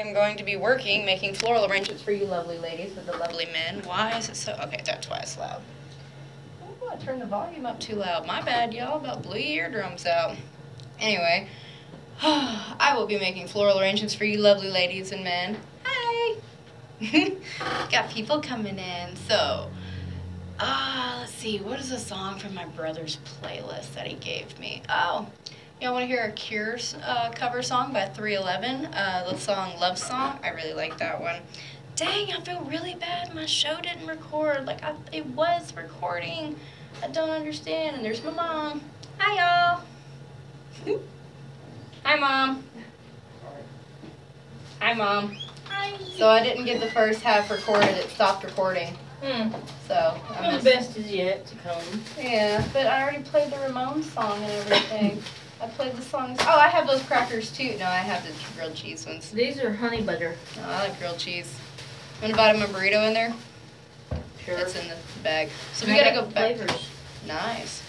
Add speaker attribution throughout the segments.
Speaker 1: I'm going to be working, making floral arrangements for you lovely ladies with the lovely men. Why is it so? Okay, that's why it's loud. Oh, I turned the volume up too loud. My bad, y'all. About blew your eardrums out. Anyway, I will be making floral arrangements for you lovely ladies and men. Hi. Got people coming in. So, ah, uh, let's see. What is a song from my brother's playlist that he gave me? Oh. Y'all want to hear a Cure's uh, cover song by 311? Uh, the song Love Song. I really like that one. Dang, I feel really bad. My show didn't record. Like, I, it was recording. I don't understand. And there's my mom. Hi, y'all. Hi, Mom. Hi, Mom.
Speaker 2: Hi.
Speaker 1: So I didn't get the first half recorded. It stopped recording.
Speaker 2: Hmm.
Speaker 1: So
Speaker 2: I'm the best is yet to come.
Speaker 1: Yeah, but I already played the Ramones song and everything. I played the songs. Oh, I have those crackers too. No, I have the grilled cheese ones.
Speaker 2: These are honey butter.
Speaker 1: No, I like grilled cheese. Want to buy them a burrito in there?
Speaker 2: Sure.
Speaker 1: It's in the bag. So we gotta go back.
Speaker 2: Flavors.
Speaker 1: Nice.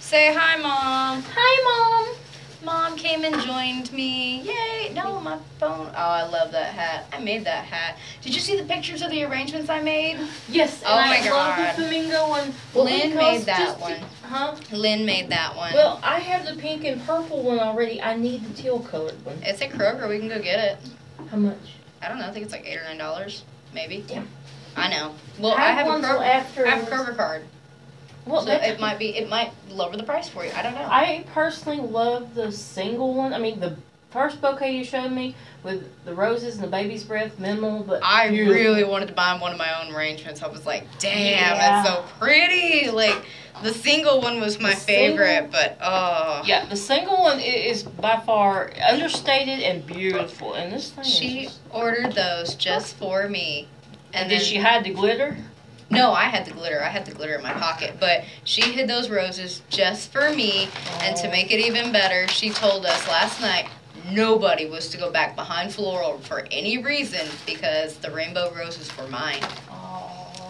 Speaker 1: Say hi, mom.
Speaker 2: Hi, mom.
Speaker 1: Mom came and joined me. Yay! No, my phone. Oh, I love that hat. I made that hat. Did you see the pictures of the arrangements I made?
Speaker 2: Yes.
Speaker 1: oh my
Speaker 2: I
Speaker 1: god.
Speaker 2: love the flamingo one.
Speaker 1: Well, Lynn made that one.
Speaker 2: To, huh?
Speaker 1: Lynn made that one.
Speaker 2: Well, I have the pink and purple one already. I need the teal colored one.
Speaker 1: It's at Kroger. We can go get it.
Speaker 2: How much?
Speaker 1: I don't know. I think it's like eight or nine dollars, maybe.
Speaker 2: Damn.
Speaker 1: I know. Well,
Speaker 2: I
Speaker 1: have,
Speaker 2: have
Speaker 1: a Kroger.
Speaker 2: After
Speaker 1: I have a Kroger card.
Speaker 2: Well,
Speaker 1: so it might be. It might lower the price for you. I don't know.
Speaker 2: I personally love the single one. I mean, the first bouquet you showed me with the roses and the baby's breath, minimal, but
Speaker 1: I really wanted to buy one of my own arrangements. I was like, damn,
Speaker 2: yeah.
Speaker 1: it's so pretty. Like the single one was my
Speaker 2: The
Speaker 1: favorite,
Speaker 2: single-
Speaker 1: but oh.
Speaker 2: Yeah, the single one is by far understated and beautiful, and this thing
Speaker 1: She.
Speaker 2: Just,
Speaker 1: ordered those just for me.
Speaker 2: and
Speaker 1: And
Speaker 2: did
Speaker 1: then,
Speaker 2: she hide the glitter?
Speaker 1: No, I had the glitter. I had the glitter in my pocket, but she hid those roses just for me. And to make it even better, she told us last night nobody was to go back behind floral for any reason because the rainbow roses were mine.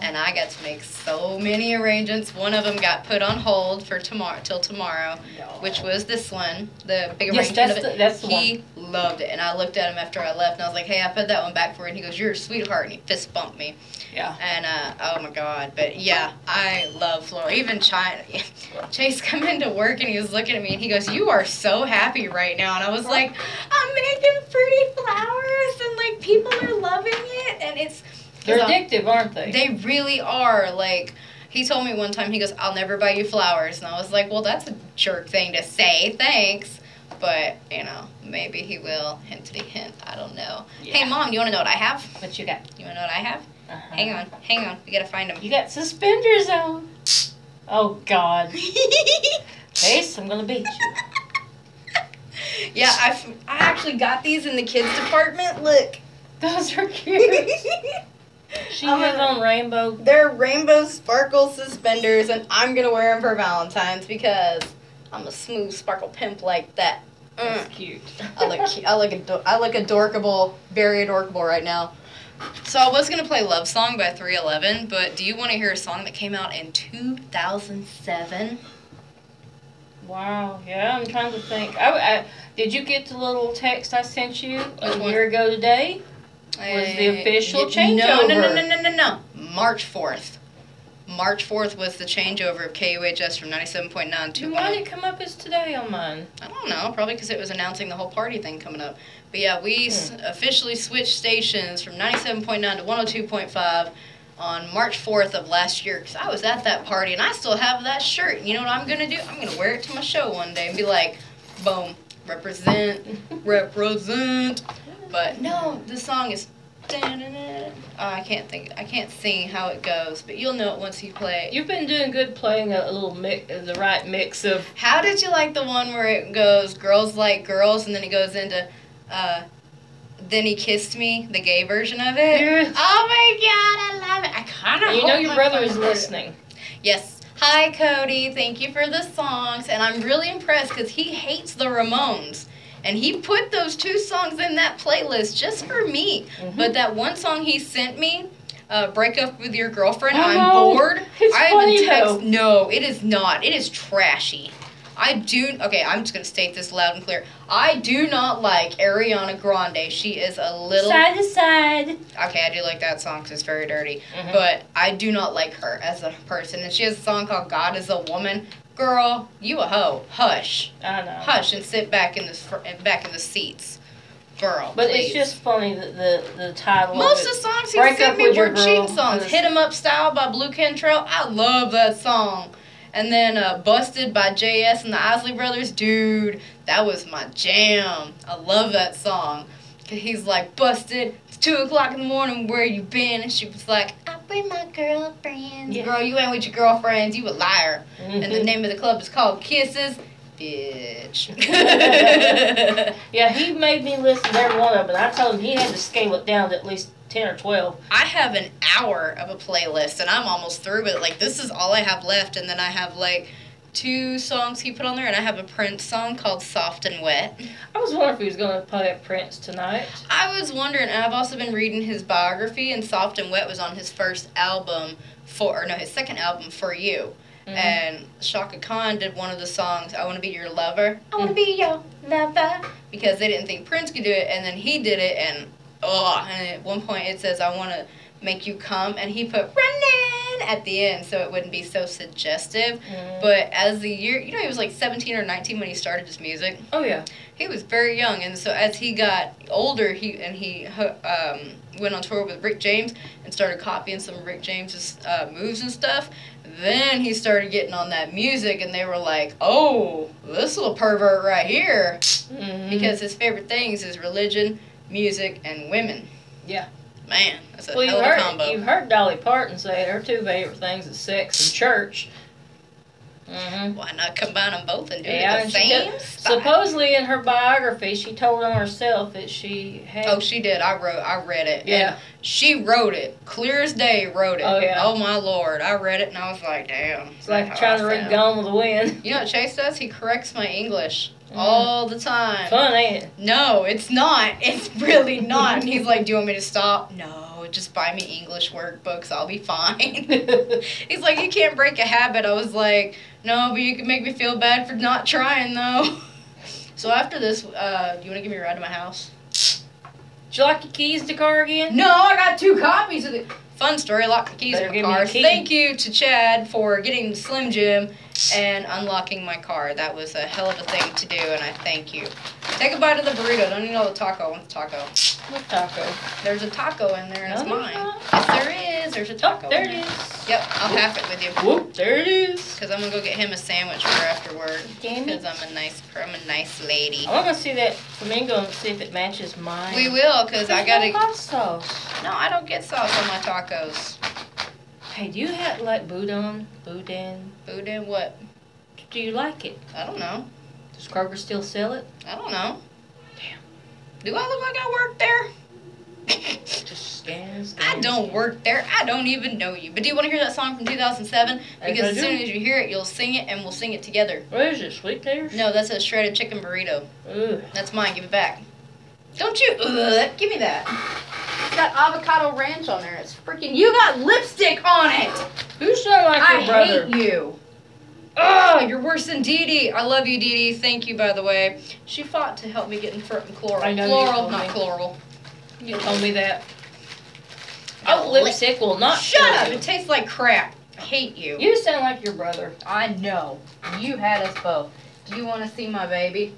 Speaker 1: And I got to make so many arrangements. One of them got put on hold for tomorrow till tomorrow, which was this one, the big
Speaker 2: Yes,
Speaker 1: arrangement
Speaker 2: that's
Speaker 1: of it.
Speaker 2: the, that's
Speaker 1: he loved it, and I looked at him after I left, and I was like, "Hey, I put that one back for you." And he goes, "You're a sweetheart," and he fist bumped me.
Speaker 2: Yeah.
Speaker 1: And uh, oh my god, but yeah, I love floral. Even China, Chase come into work and he was looking at me and he goes, "You are so happy right now," and I was like, "I'm making pretty flowers and like people are loving it, and it's."
Speaker 2: They're addictive, aren't they?
Speaker 1: They really are. Like he told me one time, he goes, "I'll never buy you flowers," and I was like, "Well, that's a jerk thing to say. Thanks." But you know, maybe he will. Hintity hint. I don't know. Hey,
Speaker 2: Yeah.
Speaker 1: mom, you want to know what I have?
Speaker 2: What you got?
Speaker 1: You want to know what I have?
Speaker 2: Uh-huh.
Speaker 1: Hang on, hang on. We gotta find them.
Speaker 2: You got suspenders on. Oh God. Face, I'm gonna beat you.
Speaker 1: yeah, I I actually got these in the kids department. Look.
Speaker 2: Those are cute. She
Speaker 1: I'm
Speaker 2: has
Speaker 1: gonna-
Speaker 2: on rainbow.
Speaker 1: They're rainbow sparkle suspenders, and I'm gonna wear them for Valentine's because I'm a smooth sparkle pimp like that. Mm.
Speaker 2: That's cute.
Speaker 1: I look, cu- I look, ado- I look adorkable, very adorkable right now. So I was gonna play "Love Song" by 311, but do you want to hear a song that came out in 2007?
Speaker 2: Wow. Yeah, I'm trying to think. I, I, did you get the little text I sent you a year ago today? Was the
Speaker 1: Uh,
Speaker 2: official
Speaker 1: changeover. No, no, no, no, no, no, no. March 4th. March 4th was the changeover of KUHS from 97.9 to
Speaker 2: Why did it come up as today on mine?
Speaker 1: I don't know, probably because it was announcing the whole party thing coming up. But yeah, we s-
Speaker 2: Hmm.
Speaker 1: officially switched stations from 97.9 to 102.5 on March 4th of last year because I was at that party and I still have that shirt. And you know what I'm going to do? I'm going to wear it to my show one day and be like, boom, represent, represent. But no, the song is. Oh, I can't think. I can't sing how it goes, but you'll know it once you play it.
Speaker 2: You've been doing good playing a, a little mix, the right mix of.
Speaker 1: How did you like the one where it goes girls like girls and then it goes into uh then he kissed me, the gay version of it?
Speaker 2: Yes.
Speaker 1: Oh my god, I love it. I kind of
Speaker 2: You know your brother is listening.
Speaker 1: Yes. Hi Cody, thank you for the songs and I'm really impressed cuz he hates the Ramones. And he put those two songs in that playlist just for me.
Speaker 2: Mhm.
Speaker 1: But that one song he sent me, uh, "Break Up with Your Girlfriend,"
Speaker 2: I
Speaker 1: I'm bored.
Speaker 2: It's
Speaker 1: I
Speaker 2: funny,
Speaker 1: text.
Speaker 2: though.
Speaker 1: No, it is not. It is trashy. I do. Okay, I'm just gonna state this loud and clear. I do not like Ariana Grande. She is a little.
Speaker 2: Side to side.
Speaker 1: Okay, I do like that song because it's very dirty.
Speaker 2: Mhm.
Speaker 1: But I do not like her as a person. And she has a song called "God Is a Woman." Girl, you a hoe. Hush,
Speaker 2: I know.
Speaker 1: hush, and sit back in the fr- back in the seats. Girl,
Speaker 2: But
Speaker 1: please.
Speaker 2: it's just funny that the the title.
Speaker 1: Most
Speaker 2: of
Speaker 1: of
Speaker 2: it.
Speaker 1: the songs he
Speaker 2: Break
Speaker 1: sent
Speaker 2: Up
Speaker 1: me
Speaker 2: With Your
Speaker 1: were cheating songs. Hit 'em Up Style by Blu Cantrell. I love that song. And then uh, Busted by JS and the Isley Brothers. Dude, that was my jam. I love that song. 'Cause He's like, Busted, it's 2 o'clock in the morning, where you been? And she was like, I'm with my girlfriends.
Speaker 2: Yeah.
Speaker 1: Girl, you ain't with your girlfriends, you a liar. And the
Speaker 2: Mhm.
Speaker 1: name of the club is called Kisses. Bitch.
Speaker 2: Yeah, he made me listen to every one of them. And I told him he had to scale it down to at least ten or twelve.
Speaker 1: I have an hour of a playlist and I'm almost through it. Like this is all I have left and then I have like two songs he put on there and I have a Prince song called Soft and Wet.
Speaker 2: I was wondering if he was going to play at Prince tonight.
Speaker 1: I was wondering and I've also been reading his biography and Soft and Wet was on his first album for or no his second album for you.
Speaker 2: Mhm.
Speaker 1: And Chaka Khan did one of the songs, I Want to Be Your Lover. I Want to Be Your Lover. Because they didn't think Prince could do it, and then he did it, and oh, and at one point it says, I want to make you come, and he put running at the end so it wouldn't be so suggestive.
Speaker 2: Mhm.
Speaker 1: But as the year, you know, he was like 17 or 19 when he started his music.
Speaker 2: oh yeah,
Speaker 1: He was very young, and so as he got older, he and he um, went on tour with Rick James and started copying some of Rick James's uh, moves and stuff. Then he started getting on that music, and they were like, "Oh, this little pervert right here,"
Speaker 2: Mhm.
Speaker 1: because his favorite things is religion, music, and women.
Speaker 2: Yeah.
Speaker 1: man, that's a
Speaker 2: well,
Speaker 1: hell of a
Speaker 2: heard
Speaker 1: combo.
Speaker 2: you heard Dolly Parton say her two favorite things is sex and church. hmm
Speaker 1: Why not combine them both and do
Speaker 2: Yeah,
Speaker 1: it the same?
Speaker 2: Supposedly in her biography, she told on herself that she had.
Speaker 1: Oh, she did. I wrote. I read it.
Speaker 2: Yeah.
Speaker 1: She wrote it. Clear as day. Wrote it.
Speaker 2: Oh, yeah.
Speaker 1: Oh my lord. I read it and I was like, damn.
Speaker 2: it's like trying to read. Gone with the Wind.
Speaker 1: You know what Chase does? He corrects my English. All the time.
Speaker 2: Fun, ain't it?
Speaker 1: No, it's not. It's really not. and he's like, do you want me to stop? No, just buy me English workbooks. I'll be fine. he's like, you can't break a habit. I was like, no, but you can make me feel bad for not trying though. So after this, uh, do you want to give me a ride to my house?
Speaker 2: Did you lock your keys to the car again?
Speaker 1: No, I got two copies of the fun story. Lock the keys
Speaker 2: Better
Speaker 1: in my
Speaker 2: give me a
Speaker 1: car. Thank you to Chad for getting Slim Jim and unlocking my car. That was a hell of a thing to do, and I thank you. Take a bite of the burrito. Don't need all the taco. I want the taco.
Speaker 2: What taco?
Speaker 1: There's a taco in there, and it's mine. Yes, there is. There's a
Speaker 2: Oh,
Speaker 1: taco.
Speaker 2: there it is.
Speaker 1: Yep, I'll half it with you.
Speaker 2: Whoop, there it is.
Speaker 1: Cause I'm gonna go get him a sandwich for after work.
Speaker 2: Damn it.
Speaker 1: Cause I'm a nice, I'm a nice lady.
Speaker 2: I want to see that flamingo and see if it matches mine.
Speaker 1: We will, cause I gotta.
Speaker 2: no hot sauce.
Speaker 1: No, I don't get sauce on my tacos.
Speaker 2: Hey, do you have like boudin? Boudin?
Speaker 1: Boudin, what?
Speaker 2: Do you like it?
Speaker 1: I don't know.
Speaker 2: Does Kroger still sell it?
Speaker 1: I don't know.
Speaker 2: Damn.
Speaker 1: Do I look like I work there?
Speaker 2: Just.
Speaker 1: I don't work there. I don't even know you. But do you want to hear that song from 2007? Because as soon as you hear it, you'll sing it and we'll sing it together.
Speaker 2: What is it? Sweet taters?
Speaker 1: No, that's a shredded chicken burrito.
Speaker 2: Ugh.
Speaker 1: That's mine. Give it back. Don't you? Ugh, give me that. It's got avocado ranch on there. It's freaking. You got lipstick on it.
Speaker 2: Who sound like
Speaker 1: I
Speaker 2: your brother.
Speaker 1: I hate you. Oh, you're worse than Dee Dee. I love you, Dee Dee. Thank you, by the way. She fought to help me get in front and chloral.
Speaker 2: I know you
Speaker 1: Floral,
Speaker 2: told
Speaker 1: not
Speaker 2: me.
Speaker 1: chloral.
Speaker 2: You told me that.
Speaker 1: Oh, lip-
Speaker 2: lipstick will not
Speaker 1: Shut
Speaker 2: kill
Speaker 1: up!
Speaker 2: you.
Speaker 1: It tastes like crap. I hate you.
Speaker 2: You sound like your brother.
Speaker 1: I know. You had us both. Do you want to see my baby?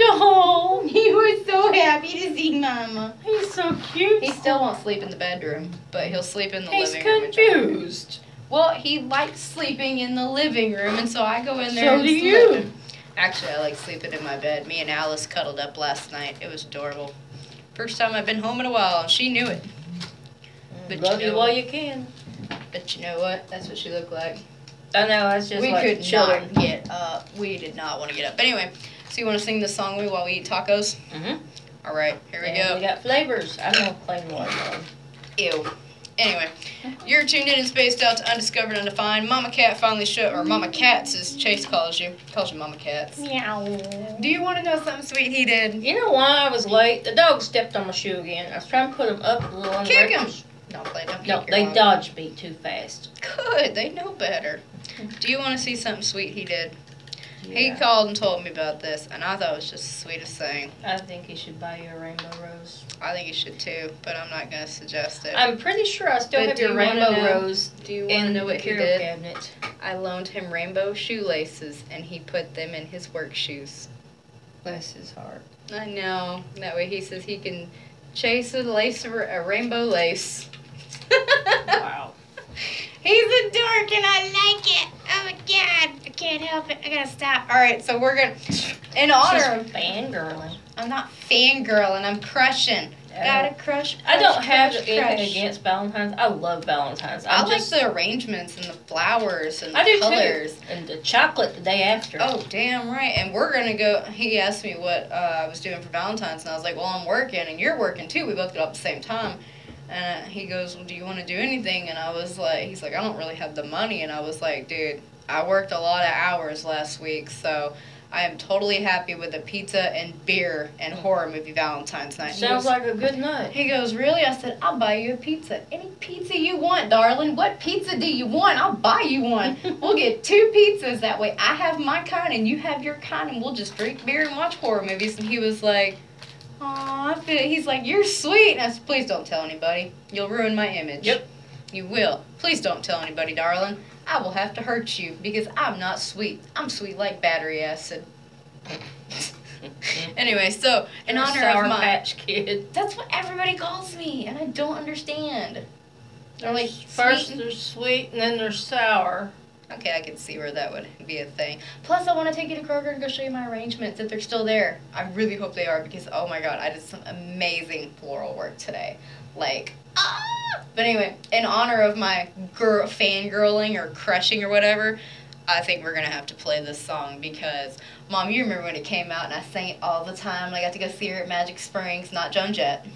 Speaker 2: Oh,
Speaker 1: He was so happy to see Mama.
Speaker 2: he's so cute.
Speaker 1: He still won't sleep in the bedroom, but he'll sleep in the
Speaker 2: He's
Speaker 1: living room. He's
Speaker 2: confused.
Speaker 1: Well, he likes sleeping in the living room, and so I go in there
Speaker 2: So
Speaker 1: and
Speaker 2: do
Speaker 1: sleep.
Speaker 2: you.
Speaker 1: Actually, I like sleeping in my bed. Me and Alice cuddled up last night. It was adorable. First time I've been home in a while, and she knew it. But
Speaker 2: Love
Speaker 1: you
Speaker 2: you
Speaker 1: know-
Speaker 2: while you can.
Speaker 1: But you know what? That's what she looked like.
Speaker 2: I know, that's just
Speaker 1: we
Speaker 2: like
Speaker 1: could not get up. We did not want to get up. Anyway, so you want to sing this song with me while we eat tacos?
Speaker 2: Mhm.
Speaker 1: All right, here we
Speaker 2: And
Speaker 1: go.
Speaker 2: We got flavors. I don't know plain one though.
Speaker 1: Ew. Anyway, you're tuned in and spaced out to undiscovered, undefined. Mama Cat finally showed, or Mama Cats, as Chase calls you, calls you Mama Cats.
Speaker 2: Meow.
Speaker 1: Do you want to know something sweet he did?
Speaker 2: You know why I was late? The dog stepped on my shoe again. I was trying to put him up a little on
Speaker 1: Kick him.
Speaker 2: breakfast.
Speaker 1: No, play. Don't
Speaker 2: No, they
Speaker 1: dog.
Speaker 2: dodged me too fast.
Speaker 1: Good. They know better. Do you want to see something sweet he did? He
Speaker 2: Yeah.
Speaker 1: called and told me about this, and I thought it was just the sweetest thing.
Speaker 2: I think he should buy you a rainbow rose.
Speaker 1: I think you should too, but I'm not gonna suggest it.
Speaker 2: I'm pretty sure I still
Speaker 1: But
Speaker 2: have
Speaker 1: do
Speaker 2: your
Speaker 1: you
Speaker 2: rainbow
Speaker 1: know-
Speaker 2: rose
Speaker 1: Do you want to
Speaker 2: in
Speaker 1: know
Speaker 2: the
Speaker 1: what he did?
Speaker 2: cabinet.
Speaker 1: I loaned him rainbow shoelaces, and he put them in his work shoes.
Speaker 2: Bless his heart.
Speaker 1: I know. That way he says he can chase a lace, a rainbow lace.
Speaker 2: Wow.
Speaker 1: He's a dork and I like it. Oh my god, I can't help it. I gotta stop. All right, so we're gonna, in honor of,
Speaker 2: fangirling.
Speaker 1: I'm not fangirling. I'm crushing. Gotta crush.
Speaker 2: I don't
Speaker 1: crush,
Speaker 2: have
Speaker 1: crush,
Speaker 2: anything
Speaker 1: crush.
Speaker 2: against Valentine's. I love Valentine's.
Speaker 1: I
Speaker 2: I'm
Speaker 1: like
Speaker 2: just
Speaker 1: the arrangements and the flowers and the
Speaker 2: I do too.
Speaker 1: colors.
Speaker 2: and the chocolate the day after.
Speaker 1: Oh, damn right. And we're gonna go. He asked me what uh, I was doing for Valentine's, and I was like, "Well, I'm working, and you're working too. We both got up at the same time." And uh, he goes, "Well, do you want to do anything?" And I was like, "He's like, I don't really have the money." And I was like, "Dude, I worked a lot of hours last week, so I am totally happy with a pizza and beer and horror movie Valentine's night."
Speaker 2: Sounds
Speaker 1: goes-
Speaker 2: like a good night.
Speaker 1: he goes, Really? I said, I'll buy you a pizza. Any pizza you want, darling. What pizza do you want? I'll buy you one. we'll get two pizzas. That way I have my kind and you have your kind and we'll just drink beer and watch horror movies. And he was like, Aw, I feel He's like, You're sweet. And I said, Please don't tell anybody. You'll ruin my image.
Speaker 2: Yep.
Speaker 1: You will. Please don't tell anybody, darling. I will have to hurt you because I'm not sweet. I'm sweet like battery acid. anyway, so in honor
Speaker 2: Sour
Speaker 1: of my
Speaker 2: Patch Kid.
Speaker 1: that's what everybody calls me, and I don't understand. They're like,
Speaker 2: First
Speaker 1: sweet.
Speaker 2: there's sweet and then they're sour.
Speaker 1: Okay, I can see where that would be a thing. Plus, I want to take you to Kroger and go show you my arrangements if they're still there. I really hope they are because, oh my god, I did some amazing floral work today. Like, ah! But anyway, in honor of my girl fangirling or crushing or whatever, I think we're gonna have to play this song because, Mom, you remember when it came out and I sang it all the time and I got to go see her at Magic Springs, not Joan Jett.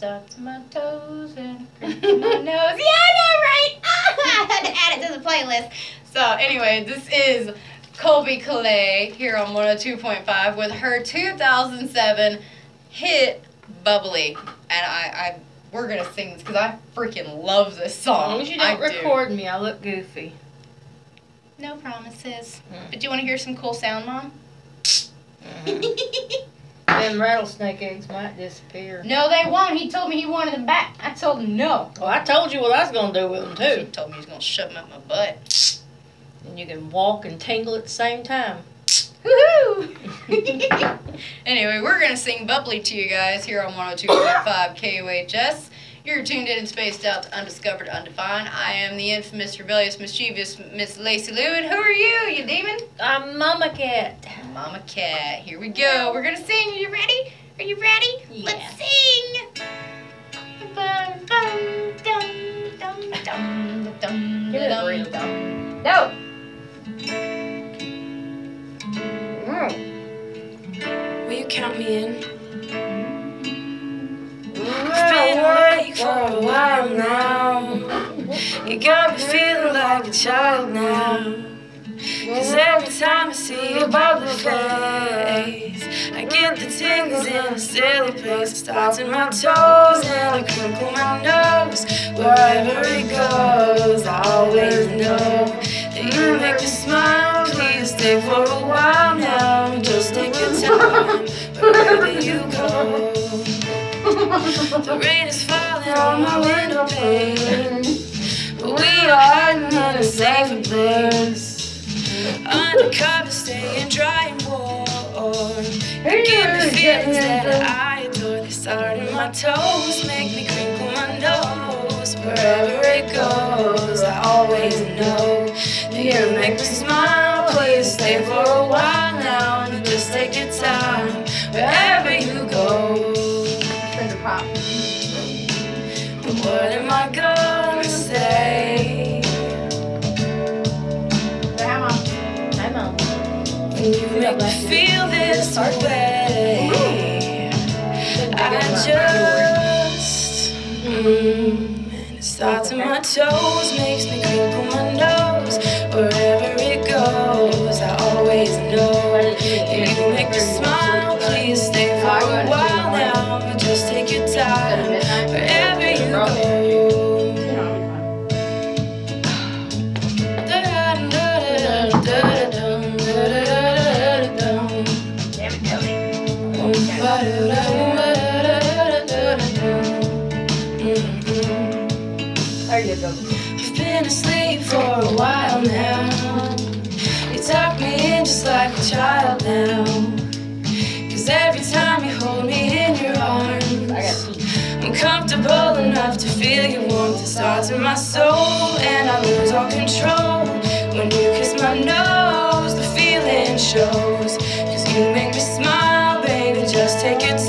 Speaker 1: Stuck to my toes and to my nose. Yeah, I know, right? I had to add it to the playlist. So anyway, this is Colbie Caillat here on 102.5 with her 2007 hit "Bubbly," and I, I we're gonna sing this because I freaking love this song.
Speaker 2: As long as you
Speaker 1: I
Speaker 2: don't
Speaker 1: do.
Speaker 2: record me, I look goofy.
Speaker 1: No promises.
Speaker 2: Mm.
Speaker 1: But do you want to hear some cool sound, Mom?
Speaker 2: Them rattlesnake eggs might disappear.
Speaker 1: no, they won't. He told me he wanted them back. I told him no.
Speaker 2: Well, I told you what I was gonna do with them too.
Speaker 1: He told me he was gonna shove them up my butt.
Speaker 2: And you can walk and tingle at the same time.
Speaker 1: Woohoo! anyway, we're gonna sing "Bubbly" to you guys here on 102.5 KUHS. You're tuned in and spaced out to Undiscovered, Undefined. I am the infamous, rebellious, mischievous Miss Lacey Lou, and who are you, you demon?
Speaker 2: I'm Mama Cat.
Speaker 1: Mama Cat. Here we go. We're gonna sing. Are you ready? Are you ready?
Speaker 2: Yeah.
Speaker 1: Let's sing. Bum, bum, dum, dum, dum, dum,
Speaker 2: Give it a
Speaker 1: dum,
Speaker 2: breathe.
Speaker 1: dum. No.
Speaker 3: Will you count me in?
Speaker 2: I've
Speaker 3: been awake for a while now. You got me feeling like a child now. Cause every time I see your bubbly face, I get the tingles in a silly place. It starts in my toes and I crinkle my nose. Wherever it goes, I always know that you make me smile. Please stay for a while now. Just take your time wherever you go. The rain is falling on my window pane, but we are hiding in a safer place. Undercover, staying dry and warm. You give me feelings that I adore. They start in my toes, make me crinkle my nose. Wherever it goes, I always know that you make me smile. Please stay for a while now and just take your time wherever you go. Make me feel this way? I just, mm, and it starts in my toes, makes me crinkle my nose. Wherever it goes, I always know you make me smile. enough to feel your warmth. It starts in my soul, and I lose all control. When you kiss my nose, the feeling shows. Cause you make me smile, baby, just take
Speaker 4: it.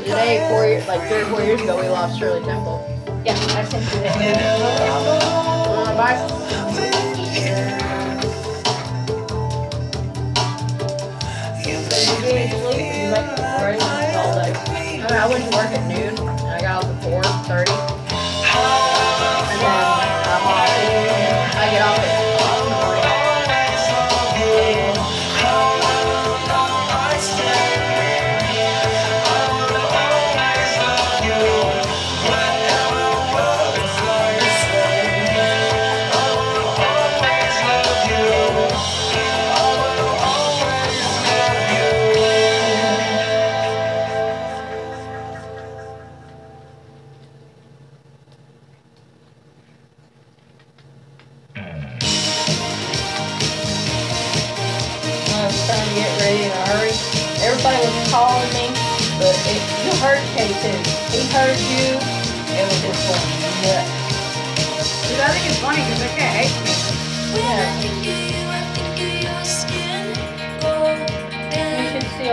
Speaker 2: today, four years, like three or four years ago, we lost Shirley Temple.
Speaker 4: Yeah, I sent you.
Speaker 2: Uh, bye. I went to work at noon.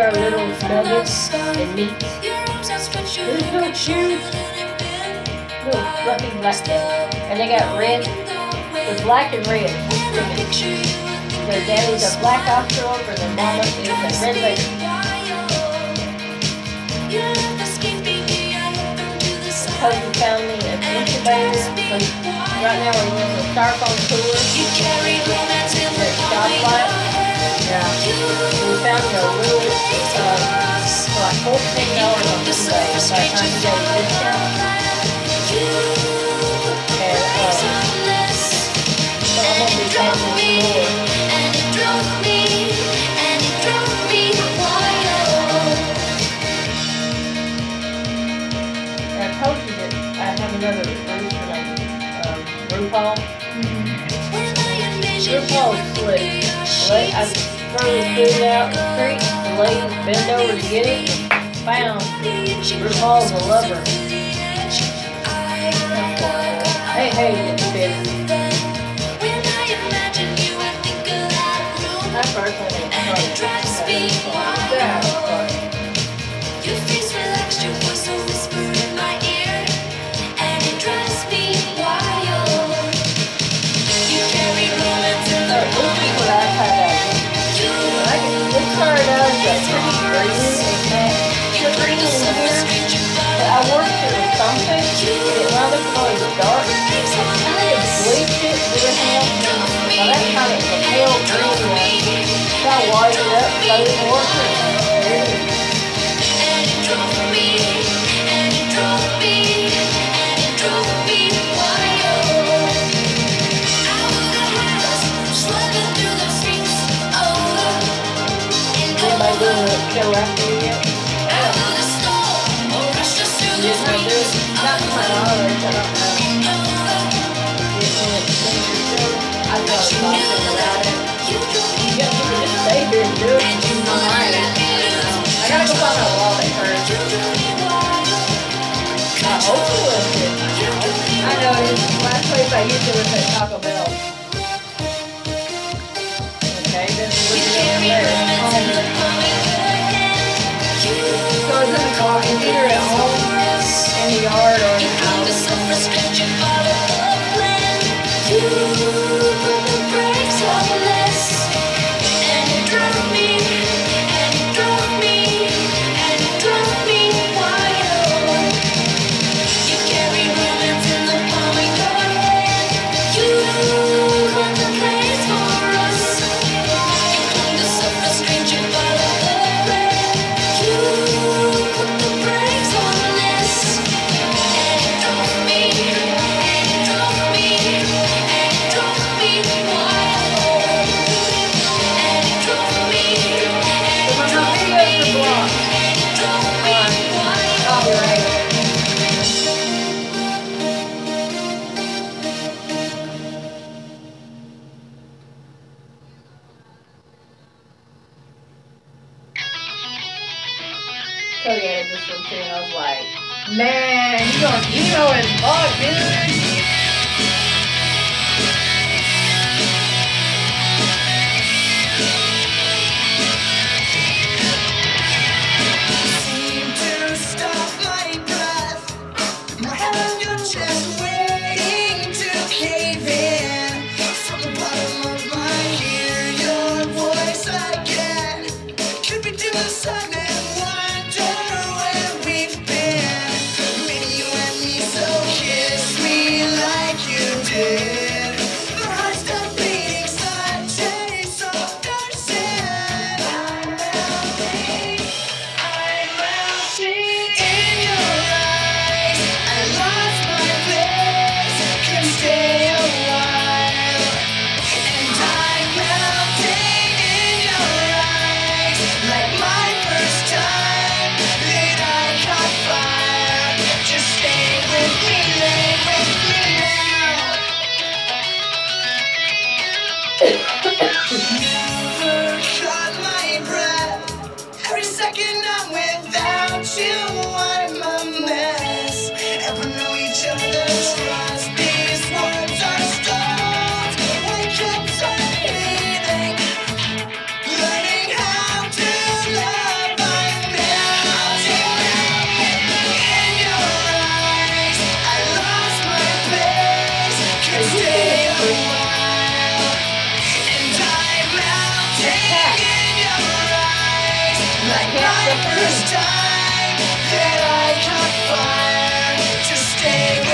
Speaker 2: are little nuggets and meat. There's fluffy black. And they got red. They're black and red. Their daddy's a black ostrich and their mama is a red lady cousin found me an incubator. so Right now we're using a styrofoam cooler. You carry romance in.
Speaker 5: Yeah.
Speaker 2: We found you a little, um, like 14 hours on Monday by the time you get a. And, so I'm going to be more. I I have another um, RuPaul.
Speaker 3: Mm-hmm.
Speaker 2: RuPaul
Speaker 3: is
Speaker 2: slick. Right? I, throw the food out the creek, the bend over to get it, a. Hey, hey, little
Speaker 3: bitch. I
Speaker 2: personally
Speaker 5: don't that.
Speaker 2: I
Speaker 5: know, it's last place I used to was at Taco Bell.
Speaker 2: Okay, then
Speaker 3: we
Speaker 2: would
Speaker 3: get in there.
Speaker 5: So it's in the car, either at home, in the yard, or
Speaker 4: that I can find to stay.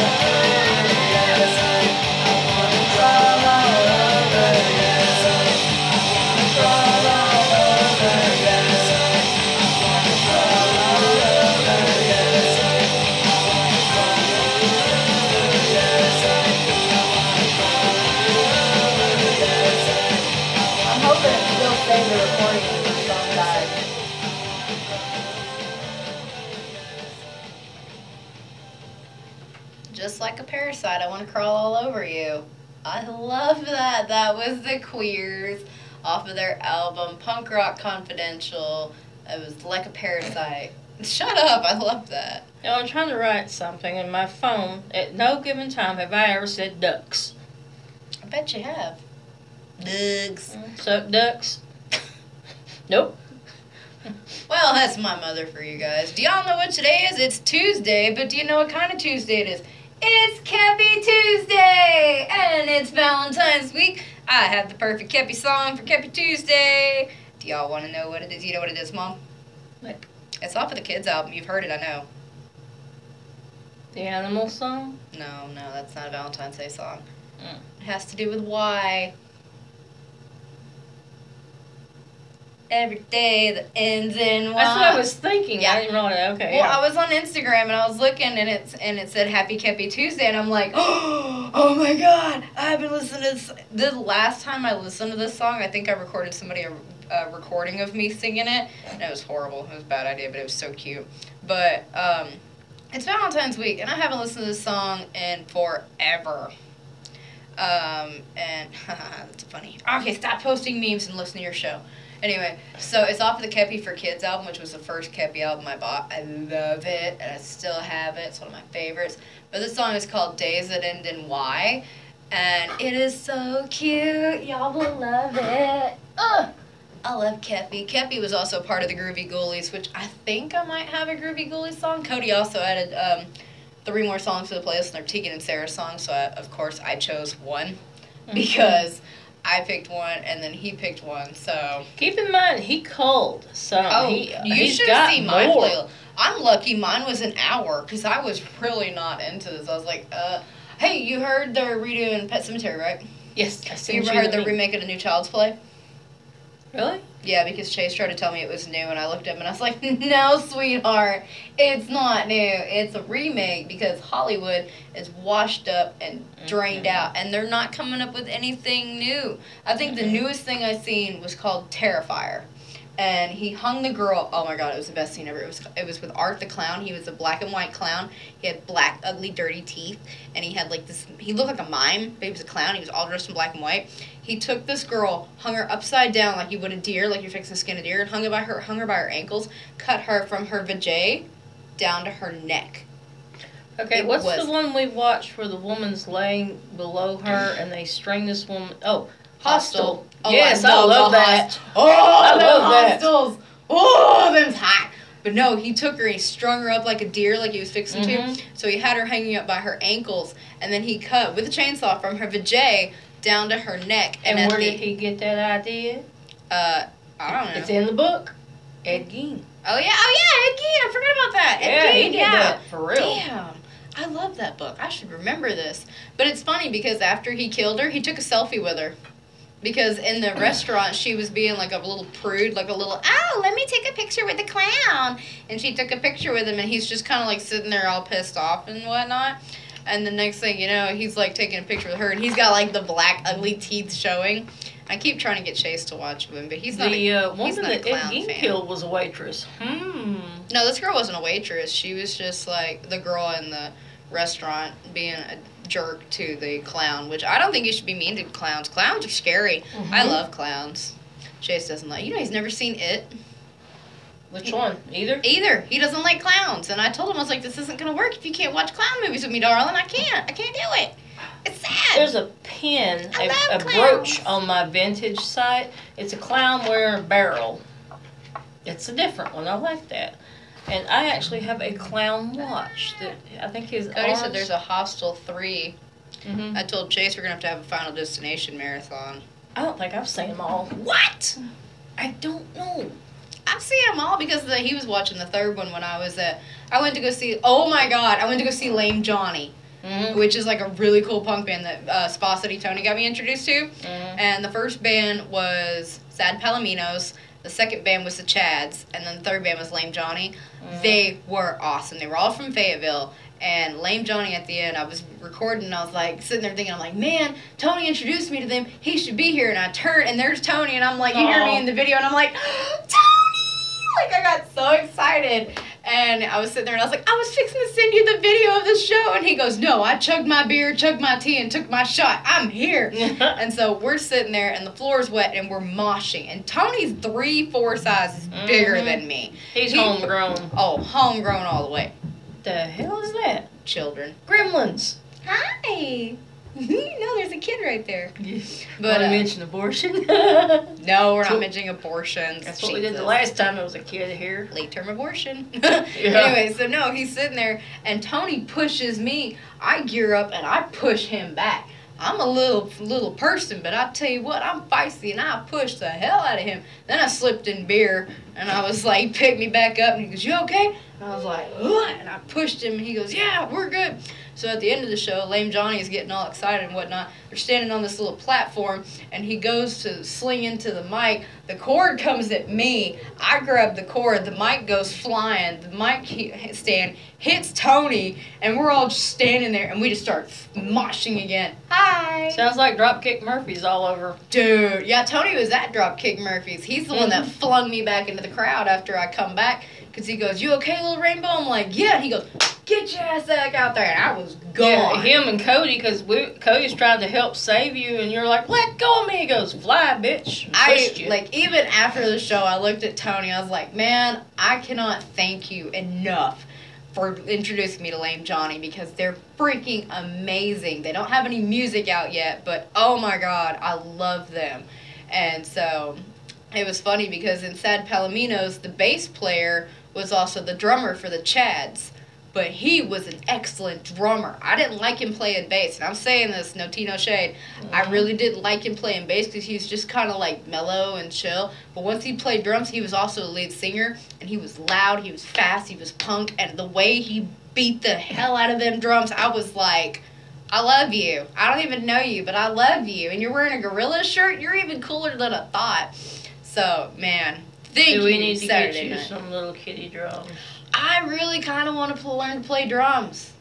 Speaker 4: Yeah. side. I
Speaker 2: want to crawl all over you.
Speaker 1: I love that. That was the Queers off of their album Punk Rock Confidential. It was like a parasite. Shut up. I love that.
Speaker 3: You know, I'm trying to write something in my phone. At no given time have I ever said ducks.
Speaker 1: I bet you have. Ducks.
Speaker 3: Mm, suck ducks. nope.
Speaker 1: Well, that's my mother for you guys. Do y'all know what today is? It's Tuesday, but do you know what kind of Tuesday it is? It's Kepi Tuesday, and it's Valentine's week. I have the perfect Kepi song for Kepi Tuesday. Do y'all want to know what it is? You know what it is, Mom?
Speaker 2: What?
Speaker 1: It's off of the kids' album. You've heard it, I know.
Speaker 2: The animal song?
Speaker 1: No, no, that's not a Valentine's Day song.
Speaker 2: Mm.
Speaker 1: It has to do with why. Every day that ends in Y.
Speaker 2: That's what I was thinking.
Speaker 1: Yeah.
Speaker 2: I didn't realize. Okay.
Speaker 1: Well,
Speaker 2: yeah.
Speaker 1: I was on Instagram and I was looking and it's and it said Happy Kepi Tuesday and I'm like, oh my god, I've been listening to this. The last time I listened to this song, I think I recorded somebody a, a recording of me singing it, and it was horrible. It was a bad idea, but it was so cute. But um, it's Valentine's week and I haven't listened to this song in forever. Um, and that's funny. Okay, stop posting memes and listen to your show. Anyway, so it's off of the Kepi for Kids album, which was the first Kepi album I bought. I love it, and I still have it. It's one of my favorites. But this song is called Days That End in Y, and it is so cute. Y'all will love it. Ugh. I love Kepi. Kepi was also part of the Groovy Ghoulies, which I think I might have a Groovy Ghoulies song. Cody also added um, three more songs to the playlist, and they're Tegan and Sara songs. So I, of course I chose one because I picked one, and then he picked one. So
Speaker 2: Keep in mind, he cold, so
Speaker 1: oh,
Speaker 2: he,
Speaker 1: you should
Speaker 2: got
Speaker 1: see my playlist. I'm lucky mine was an hour because I was really not into this. I was like, uh, hey, you heard they're redoing Pet Sematary, right?
Speaker 2: Yes, I
Speaker 1: You
Speaker 2: seen
Speaker 1: ever
Speaker 2: you
Speaker 1: heard
Speaker 2: the
Speaker 1: they're remaking a new Child's Play?
Speaker 2: Really?
Speaker 1: Yeah, because Chase tried to tell me it was new, and I looked up and I was like, no, sweetheart, it's not new. It's a remake because Hollywood is washed up and drained
Speaker 2: Mhm.
Speaker 1: out, and they're not coming up with anything new. I think the
Speaker 2: Mhm.
Speaker 1: newest thing I seen was called Terrifier. And he hung the girl. Oh my god, it was the best scene ever. It was it was with Art the clown. He was a black and white clown. He had black, ugly, dirty teeth, and he had like this. He looked like a mime, but he was a clown. He was all dressed in black and white. He took this girl, hung her upside down like you would a deer, like you're fixing to skin a deer, and hung her by her hung her by her ankles, cut her from her vajay down to her neck.
Speaker 2: Okay,
Speaker 1: It
Speaker 2: what's
Speaker 1: was-
Speaker 2: the one we watched where the woman's laying below her and they string this woman? Oh, Hostel.
Speaker 1: Oh,
Speaker 2: yes, I,
Speaker 1: love
Speaker 2: love that.
Speaker 1: host- Oh, I
Speaker 2: love
Speaker 1: love
Speaker 2: that.
Speaker 1: hostels. Oh, them's hot. But no, he took her, and he strung her up like a deer, like he was fixing
Speaker 2: Mhm.
Speaker 1: to. So he had her hanging up by her ankles, and then he cut with a chainsaw from her vajay down to her neck.
Speaker 2: And,
Speaker 1: at
Speaker 2: where
Speaker 1: the,
Speaker 2: did he get that idea?
Speaker 1: Uh, I don't know.
Speaker 2: It's in the book. Ed Gein.
Speaker 1: Oh yeah, oh yeah, Ed Gein. I forgot about that. Ed
Speaker 2: yeah,
Speaker 1: Gein, yeah.
Speaker 2: that for real.
Speaker 1: Damn. I love that book. I should remember this. But it's funny because after he killed her, he took a selfie with her. Because in the restaurant, she was being like a little prude, like a little, oh, let me take a picture with the clown. And she took a picture with him, and he's just kind of like sitting there all pissed off and whatnot. And the next thing you know, he's like taking a picture with her, and he's got like the black, ugly teeth showing. I keep trying to get Chase to watch him, but he's not.
Speaker 2: the
Speaker 1: a,
Speaker 2: uh, woman that Ed killed was a waitress. Hmm.
Speaker 1: No, this girl wasn't a waitress. She was just like the girl in the restaurant being a jerk to the clown, which I don't think you should be mean to clowns. Clowns are scary. I
Speaker 2: Mhm.
Speaker 1: love clowns. Chase doesn't like. You know, he's never seen it
Speaker 2: Which one? Either?
Speaker 1: either. He doesn't like clowns, and I told him I was like, "This isn't gonna work if you can't watch clown movies with me, darling. I can't. I can't do it. It's sad."
Speaker 2: There's a pin,
Speaker 1: I
Speaker 2: a, brooch on my vintage site. It's a clown wearing a barrel. It's a different one. I like that. And I actually have a clown watch that I think his
Speaker 1: Cody
Speaker 2: arms.
Speaker 1: said there's a Hostel three.
Speaker 2: Mhm.
Speaker 1: I told Chase we're gonna have to have a Final Destination marathon.
Speaker 2: I don't think I've seen them all.
Speaker 1: What?
Speaker 2: I don't know.
Speaker 1: I've seen them all because the, he was watching the third one when I was at. I went to go see. Oh my god! I went to go see Lame Johnny,
Speaker 2: Mhm.
Speaker 1: which is like a really cool punk band that uh, Spa City Tony got me introduced to.
Speaker 2: Mhm.
Speaker 1: And the first band was Sad Palominos. The second band was the Chads, and then the third band was Lame Johnny.
Speaker 2: Mhm.
Speaker 1: They were awesome. They were all from Fayetteville. And Lame Johnny at the end, I was recording and I was like sitting there thinking, I'm like, man, Tony introduced me to them. He should be here. And I turn and there's Tony and I'm like, you hear me in the video and I'm like, Tony! Like I got so excited. And I was sitting there and I was like, I was fixing to send you the video of the show. And he goes, no, I chugged my beer, chugged my tea, and took my shot. I'm here. And so we're sitting there, and the floor is wet, and we're moshing. And Tony's three, four sizes bigger
Speaker 2: Mhm.
Speaker 1: than me.
Speaker 2: He's
Speaker 1: He-
Speaker 2: homegrown.
Speaker 1: Oh, homegrown all the way.
Speaker 2: The hell is that?
Speaker 1: Children.
Speaker 2: Gremlins.
Speaker 1: Hi. no, there's a kid right there.
Speaker 3: But
Speaker 1: But
Speaker 3: I
Speaker 1: uh,
Speaker 3: mentioned abortion.
Speaker 1: no, we're
Speaker 3: So-
Speaker 1: not mentioning abortions.
Speaker 3: That's what we did the last time there was a kid here.
Speaker 1: late term abortion. yeah. anyway, so no, he's sitting there and Tony pushes me. I gear up and I push him back. I'm a little little person, but I tell you what, I'm feisty and I pushed the hell out of him. Then I slipped in beer and I was like, he picked me back up and he goes, You okay? And I was like, What? And I pushed him and he goes, Yeah, we're good. So at the end of the show, Lame Johnny is getting all excited and whatnot. They're standing on this little platform, and he goes to sling into the mic. The cord comes at me. I grab the cord. The mic goes flying. The mic he- stand hits Tony, and we're all just standing there, and we just start moshing again. Hi.
Speaker 3: Sounds like Dropkick Murphys all over.
Speaker 1: Dude, yeah, Tony was at Dropkick Murphys. He's the one that mm-hmm. flung me back into the crowd after I come back. Because he goes, You okay, little rainbow? I'm like, Yeah. And he goes, Get your ass back out there. And I was gone.
Speaker 3: Yeah, him and Cody, because Cody's trying to help save you, and you're like, let go of me. He goes, fly, bitch.
Speaker 1: I
Speaker 3: you.
Speaker 1: like even after the show, I looked at Tony. I was like, "Man, I cannot thank you enough for introducing me to Lame Johnny because they're freaking amazing. They don't have any music out yet, but oh my god, I love them." And so it was funny because in Sad Palominos, the bass player was also the drummer for the Chads. But he was an excellent drummer. I didn't like him playing bass, and I'm saying this, no tea, no shade. I mm-hmm. really didn't like him playing bass because he was just kind of like mellow and chill. But once he played drums, he was also a lead singer, and he was loud, he was fast, he was punk, and the way he beat the hell out of them drums, I was like, I love you. I don't even know you, but I love you. And you're wearing a gorilla shirt. You're even cooler than I thought. So man, thank
Speaker 3: Do we need to
Speaker 1: Saturday
Speaker 3: get you
Speaker 1: night.
Speaker 3: some little kitty drums?
Speaker 1: I really kind of want to learn to play drums.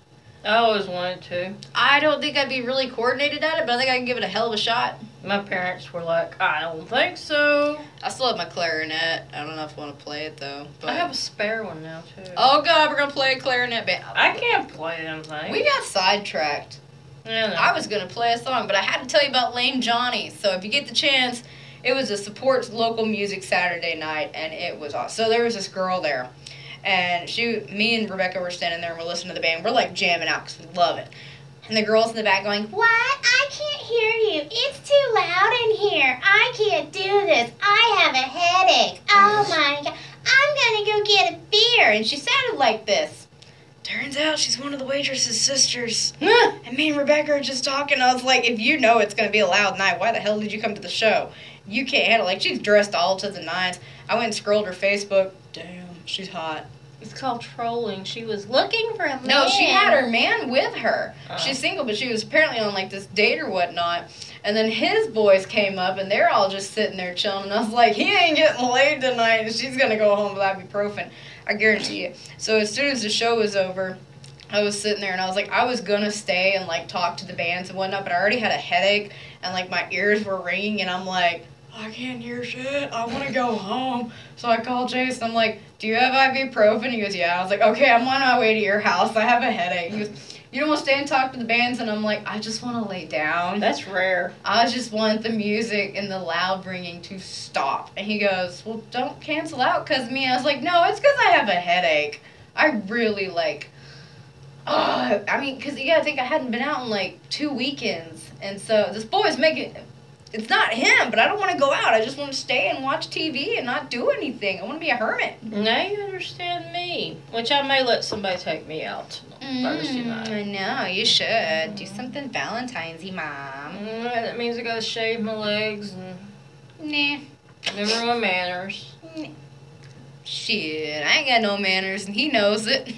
Speaker 3: I always wanted to.
Speaker 1: I don't think I'd be really coordinated at it, but I think I can give it a hell of a shot.
Speaker 3: My parents were like, I don't think so.
Speaker 1: I still have my clarinet. I don't know if I want to play it though. But
Speaker 3: I have a spare one now, too.
Speaker 1: Oh god, we're gonna play a clarinet band.
Speaker 3: I can't play them things.
Speaker 1: We got sidetracked.
Speaker 3: Yeah, no.
Speaker 1: I was gonna play a song, but I had to tell you about Lame Johnny. So if you get the chance, it was a support local music Saturday night, and it was awesome. So there was this girl there, and she, me and Rebecca were standing there and we're listening to the band. We're like jamming out because we love it. And the girls in the back going,
Speaker 6: What? I can't hear you. It's too loud in here. I can't do this. I have a headache. Oh my god. I'm gonna go get a beer.
Speaker 1: and she sounded like this. Turns out she's one of the waitress's sisters. And me and Rebecca are just talking. I was like, if you know it's going to be a loud night, why the hell did you come to the show? You can't handle Like, she's dressed all to the nines. I went and scrolled her Facebook. Damn, she's hot.
Speaker 3: It's called trolling. She was looking for a man.
Speaker 1: No, she had her man with her.
Speaker 3: Oh.
Speaker 1: She's single, but she was apparently on like this date or whatnot. And then his boys came up, and they're all just sitting there chilling. And I was like, he ain't getting laid tonight, and she's gonna go home with ibuprofen. I guarantee you. So as soon as the show was over, I was sitting there, and I was like, I was gonna stay and like talk to the bands and whatnot, but I already had a headache, and like my ears were ringing, and I'm like. I can't hear shit. I want to go home. So I called Jason. I'm like, Do you have ibuprofen? He goes, Yeah. I was like, Okay, I'm on my way to your house. I have a headache. He goes, You don't want to stay and talk to the bands? And I'm like, I just want to lay down.
Speaker 3: That's rare.
Speaker 1: I just want the music and the loud ringing to stop. And he goes, Well, don't cancel out because of me. I was like, No, it's because I have a headache. I really like. Uh, I mean, because you gotta think I hadn't been out in like two weekends. And so this boy's making. It's not him, but I don't want to go out. I just want to stay and watch TV and not do anything. I want to be a hermit.
Speaker 3: Now you understand me. Which I may let somebody take me out Thursday
Speaker 1: Mm,
Speaker 3: night.
Speaker 1: I know, you should. Do something Valentine's y, Mom.
Speaker 3: Mm, that means I gotta shave my legs and
Speaker 1: Nah.
Speaker 3: remember my manners.
Speaker 1: Shit, I ain't got no manners, and he knows it.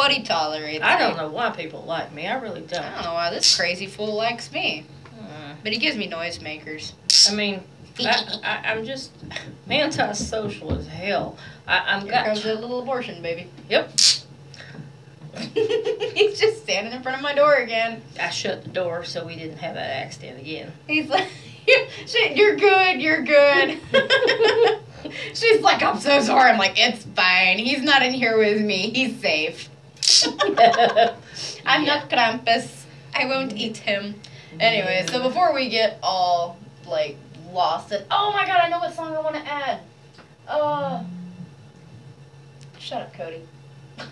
Speaker 1: But he tolerates
Speaker 3: I don't know why people like me. I really don't.
Speaker 1: I don't know why this crazy fool likes me.
Speaker 3: Mm.
Speaker 1: But he gives me noisemakers.
Speaker 3: I mean, I, I, I'm just antisocial as hell. I, I'm
Speaker 1: Here
Speaker 3: got.
Speaker 1: comes that little abortion, baby.
Speaker 3: Yep.
Speaker 1: He's just standing in front of my door again.
Speaker 3: I shut the door so we didn't have that accident again.
Speaker 1: He's like, shit, you're good, you're good. She's like, I'm so sorry. I'm like, it's fine. He's not in here with me. He's safe. I'm not Krampus. I won't eat him. Anyway, so before we get all like lost and oh my god, I know what song I want to add. Uh, shut up, Cody.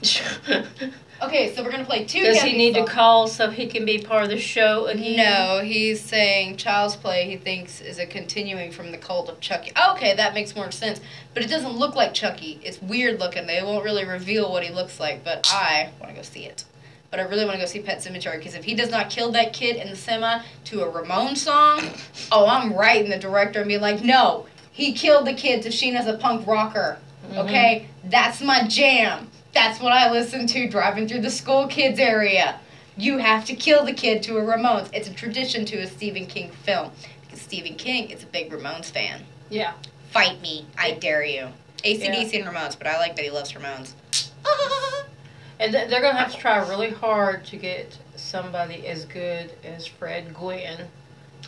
Speaker 1: Okay, so we're gonna play two.
Speaker 2: Does he need to call so he can be part of the show again?
Speaker 1: No, he's saying Child's Play. He thinks is a continuing from the cult of Chucky. Okay, that makes more sense. But it doesn't look like Chucky. It's weird looking. They won't really reveal what he looks like. But I want to go see it. But I really want to go see Pet Sematary because if he does not kill that kid in the semi to a Ramon song, oh, I'm writing the director and be like, no, he killed the kid to Sheena's a punk rocker. Mm-hmm. Okay, that's my jam. That's what I listen to driving through the school kids area. You have to kill the kid to a Ramones. It's a tradition to a Stephen King film because Stephen King is a big Ramones fan.
Speaker 2: Yeah.
Speaker 1: Fight me, I dare you. ACDC and Ramones, but I like that he loves Ramones.
Speaker 2: And they're gonna have to try really hard to get somebody as good as Fred Gwynne,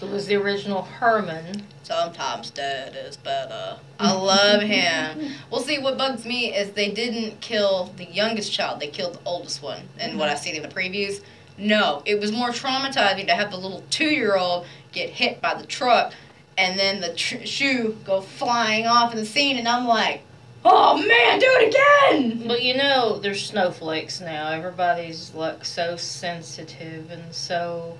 Speaker 2: who was the original Herman.
Speaker 1: Sometimes dead is better. I love him. Well, see, what bugs me is they didn't kill the youngest child. They killed the oldest one. And what I mm-hmm. seen in the previews, no, it was more traumatizing to have the little two-year-old get hit by the truck, and then the tr- shoe go flying off in the scene, and I'm like, oh man, do it again!
Speaker 2: But you know, there's snowflakes now. Everybody's like so sensitive and so.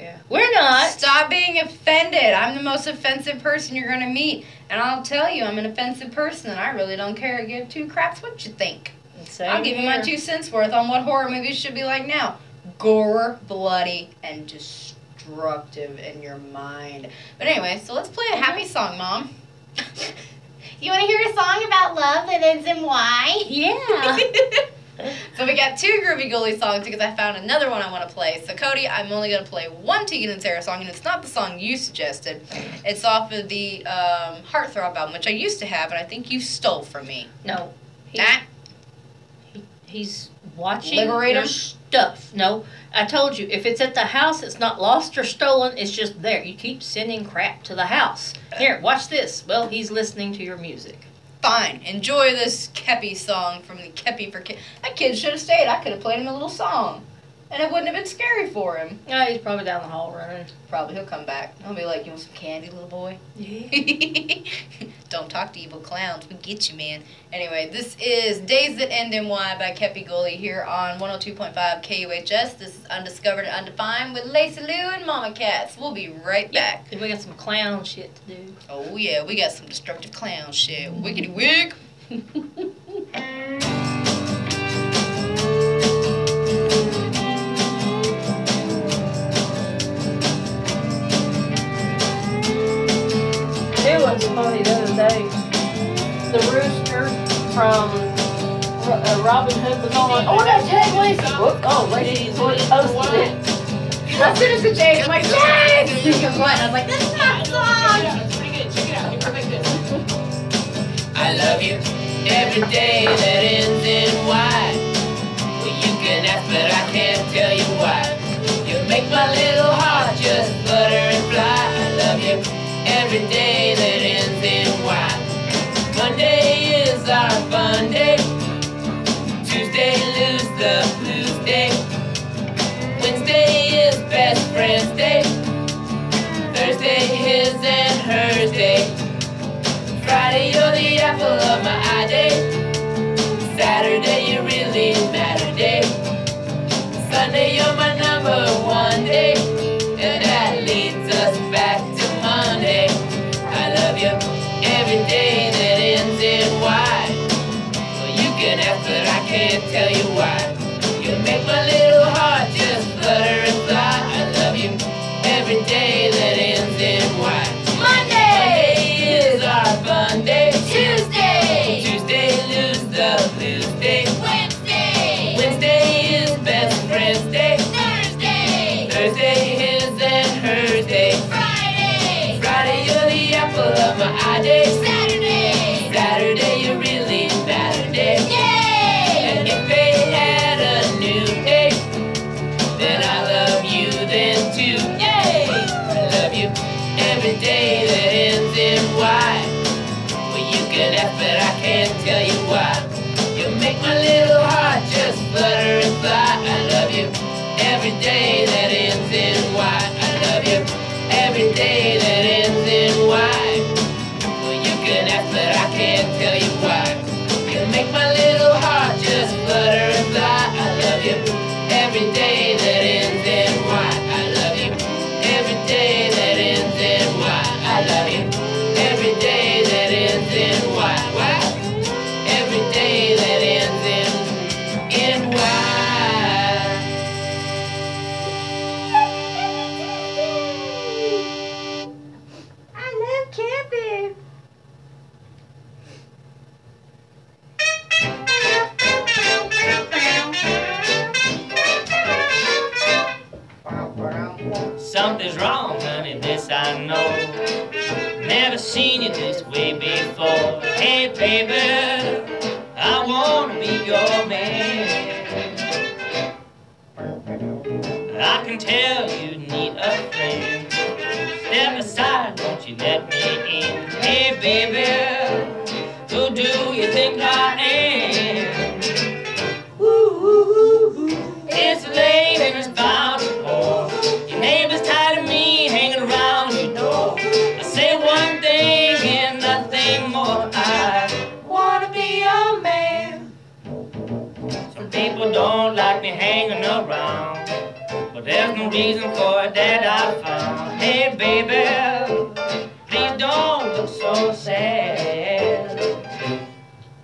Speaker 2: Yeah. We're not.
Speaker 1: Stop being offended. I'm the most offensive person you're gonna meet, and I'll tell you, I'm an offensive person, and I really don't care to give two craps what you think.
Speaker 2: Same
Speaker 1: I'll give you my two cents worth on what horror movies should be like now. Gore, bloody, and destructive in your mind. But anyway, so let's play a happy song, Mom.
Speaker 7: You want to hear a song about love that ends in Y?
Speaker 2: Yeah.
Speaker 1: so we got two Groovy Ghoulie songs because I found another one I want to play. So Cody, I'm only going to play one Tegan and Sara song, and it's not the song you suggested. It's off of the um, Heartthrob album, which I used to have, and I think you stole from me.
Speaker 2: no. He,
Speaker 1: That
Speaker 2: he's watching
Speaker 1: Liberate
Speaker 2: your stuff. No, I told you, if it's at the house, it's not lost or stolen. It's just there. You keep sending crap to the house. Here, watch this. Well, he's listening to your music.
Speaker 1: Fine. Enjoy this Kepi song from the Kepi for Kid. That kid should have stayed. I could have played him a little song, and it wouldn't have been scary for him.
Speaker 2: Yeah, he's probably down the hall running.
Speaker 1: Probably he'll come back. He'll be like, "You want some candy, little boy?"
Speaker 2: Yeah.
Speaker 1: Don't talk to evil clowns. We get you, man. Anyway, this is Days That End in Y by Kepi Ghoulie here on 102.5 KUHS. This is Undiscovered and Undefined with Lacey Lou and Mama Cats. We'll be right back.
Speaker 2: And we got some clown shit to do.
Speaker 1: Oh, yeah, we got some destructive clown shit. Wiggity wig.
Speaker 2: was funny the other day. The rooster from uh, Robin Hood was on. Oh, that's Ted Lacey. Whoop. Oh, Lacey posted it.
Speaker 1: As soon as the Jay, I'm like, yes! He on. I was like, this is my song!
Speaker 5: I love you every day that ends in Y. Well, you can ask, but I can't tell you why. You make my little heart just flutter and fly. I love you every day that ends in Y. Monday is our fun day. Tuesday, lose the blues day. Wednesday is best friend's day. Thursday, his and hers day. Friday, you're the apple of my eye day. Saturday, you really matter day. Sunday, you're my number one day. Tell you why. You make my little every day that ends in Y. I love you every day tell you
Speaker 2: need a friend. Step aside, won't you let me in? Hey, baby, who do you think I am? It's late and it's bound to pour. Your neighbor's tired of me hanging around your door. I say one thing and nothing more. I wanna be a man. Some people don't like me hanging around. But there's no reason for it that I found. Hey, baby, please don't look so sad.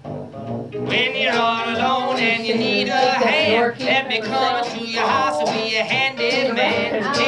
Speaker 2: When you're all alone and you need a hand, let me come to your house and be a
Speaker 4: handyman.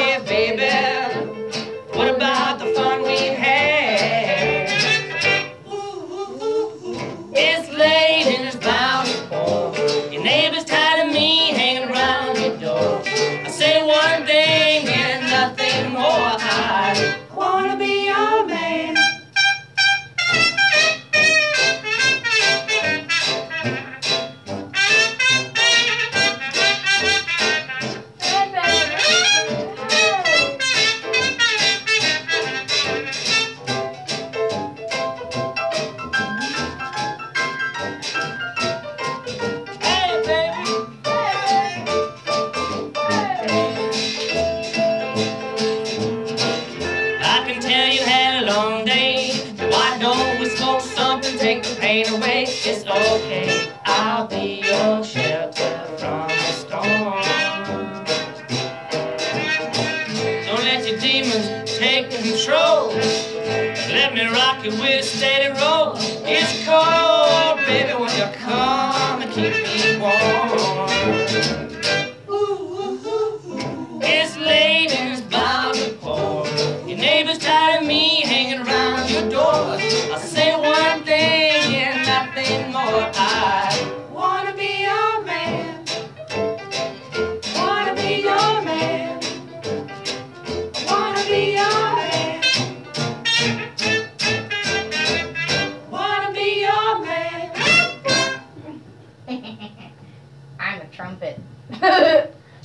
Speaker 4: trumpet.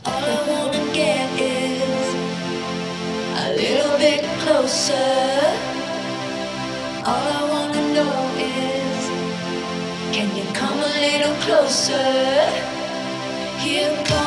Speaker 5: All I wanna get is a little bit closer. All I wanna know is, can you come a little closer? Here comes.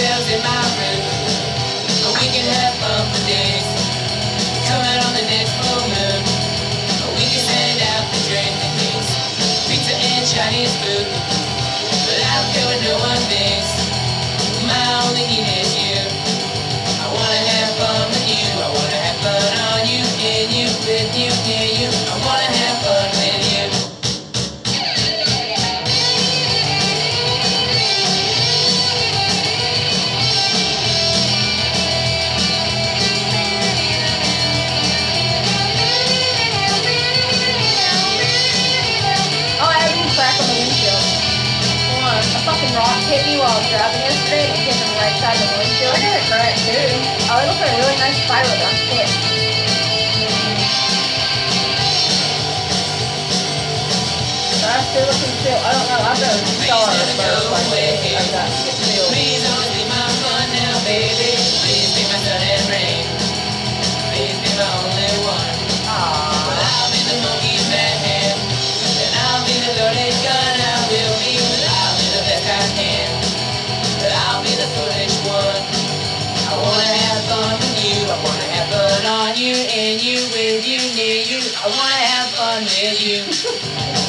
Speaker 3: Ourselves in my room, we can have fun for days. Coming on the next full moon, we can send out the drinks, pizza and Chinese food. But I don't care what no one thinks. My only need is you. I wanna have fun with you. I wanna have fun on you, in you, with you, near you. I wanna
Speaker 1: windshield. I got a crack too. Oh, it looks like a really nice spiral down shit. That's still looking still. I don't know. I've got a star on bird like. I've got six still.
Speaker 3: Please always be my fun now, baby. Wanna have fun with you. I wanna have fun on you, in you, with you, near you. I wanna have fun with you.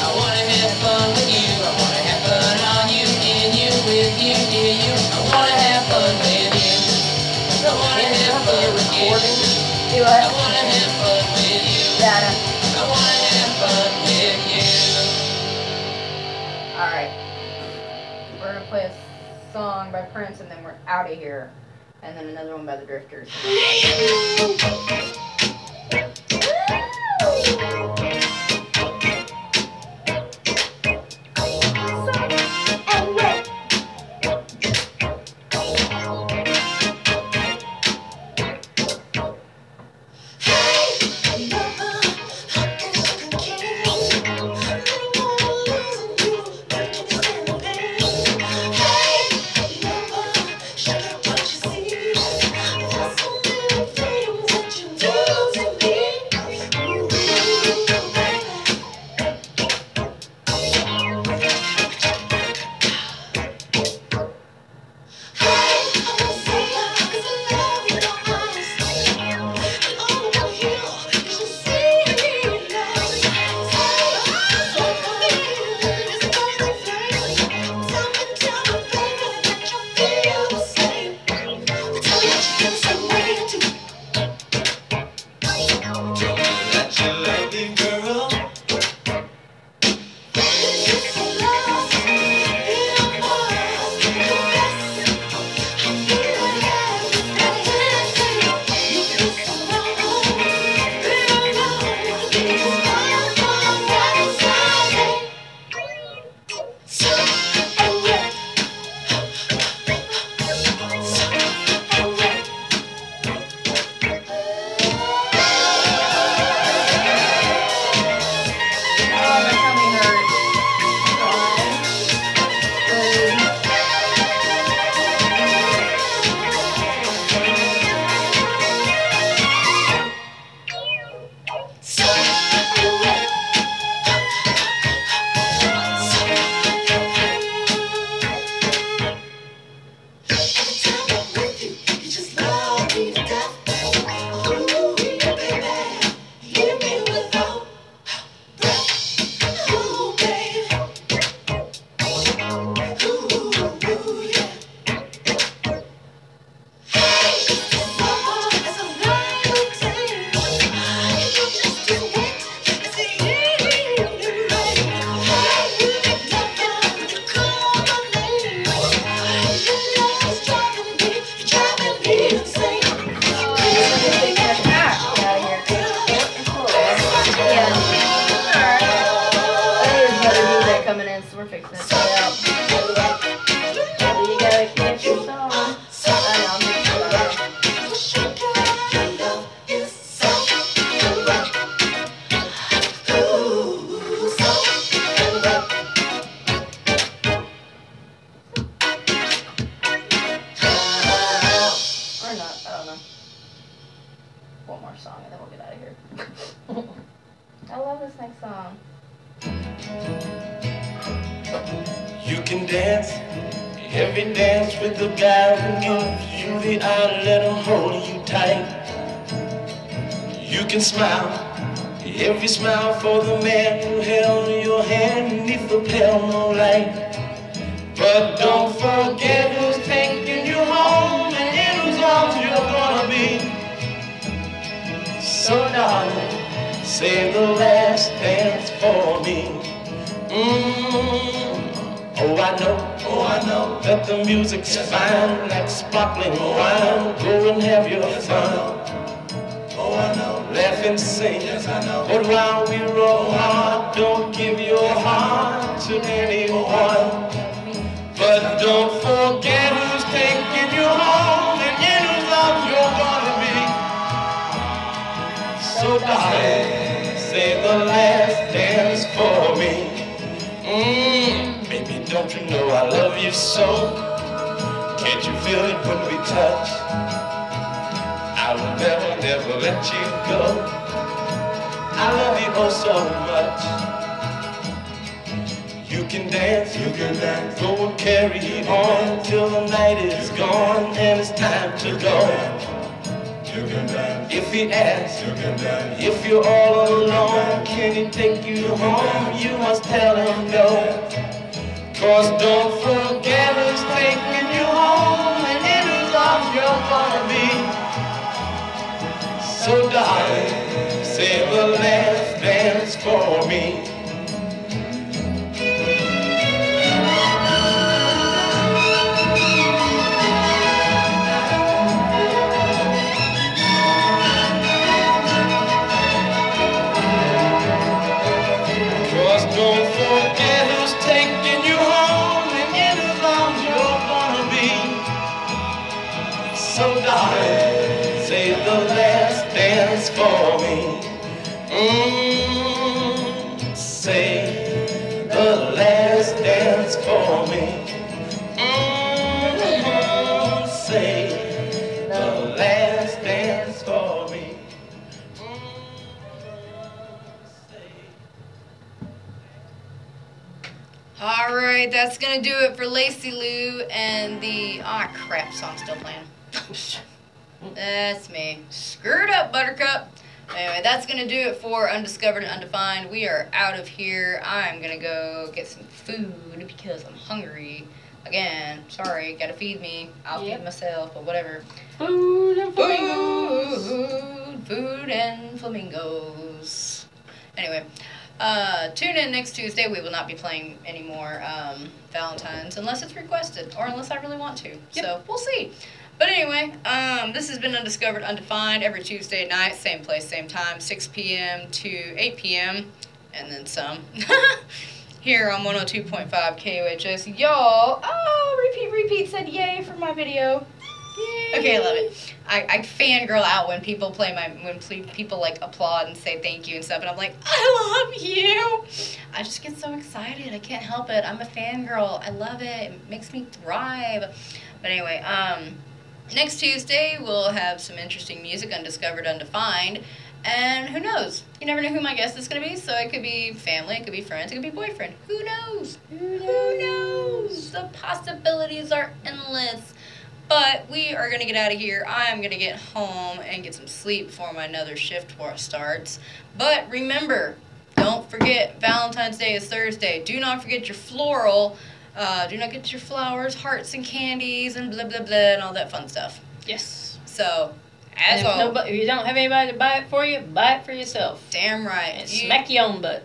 Speaker 3: I wanna have fun with you. I wanna have fun on you, in you, with you, near you. I wanna have fun with you. I wanna have fun with you.
Speaker 1: Do
Speaker 3: I
Speaker 1: it.
Speaker 3: wanna have fun with you.
Speaker 1: Data.
Speaker 3: I wanna have fun with you.
Speaker 1: Alright. We're gonna play a song by Prince and then we're out of here. And then another one by the Drifters.
Speaker 5: Hey, lover,
Speaker 4: carry on till the night is gone and it's time to go. If he asks, you dance. If you're all alone, can he take you home? You must tell him no. Cause don't forget who's taking you home and whose arms you're gonna be. So darling, say the last dance for me. For me. Mm, say the last dance for me. Mm, say the last dance for me. Mm,
Speaker 1: All right, that's gonna do it for Lacey Lou and the ah crap song still playing. that's me. Screwed up, Buttercup. Anyway, that's gonna do it for Undiscovered and Undefined. We are out of here. I'm gonna go get some food because I'm hungry. Again, sorry, gotta feed me. I'll
Speaker 2: Yep.
Speaker 1: feed myself, but whatever.
Speaker 2: Food and flamingos.
Speaker 1: Food, food and flamingos. Anyway, uh, tune in next Tuesday. We will not be playing any more um, Valentine's unless it's requested or unless I really want to. So we'll see. But anyway, um, this has been Undiscovered, Undefined every Tuesday night, same place, same time, 6 p.m. to 8 p.m. and then some. Here on 102.5 KOHS. Y'all, oh, repeat, repeat said yay for my video. Yay. Okay, I love it. I, I fangirl out when people play my when ple- people like applaud and say thank you and stuff, and I'm like, I love you. I just get so excited. I can't help it. I'm a fangirl. I love it. It makes me thrive. But anyway, um, next Tuesday we'll have some interesting music, undiscovered, undefined, and who knows? You never know who my guest is gonna be. So it could be family, it could be friends, it could be boyfriend. Who knows? Who knows? The possibilities are endless. But we are gonna get out of here. I'm gonna get home and get some sleep before my another shift starts. But remember, don't forget Valentine's Day is Thursday. Do not forget your floral. Uh, do not get your flowers, hearts, and candies, and blah blah blah, and all that fun stuff.
Speaker 2: Yes.
Speaker 1: So,
Speaker 2: And
Speaker 1: as
Speaker 2: if,
Speaker 1: always,
Speaker 2: nobody, if you don't have anybody to buy it for you, buy it for yourself.
Speaker 1: damn right.
Speaker 2: And
Speaker 1: You-
Speaker 2: smack your own butt.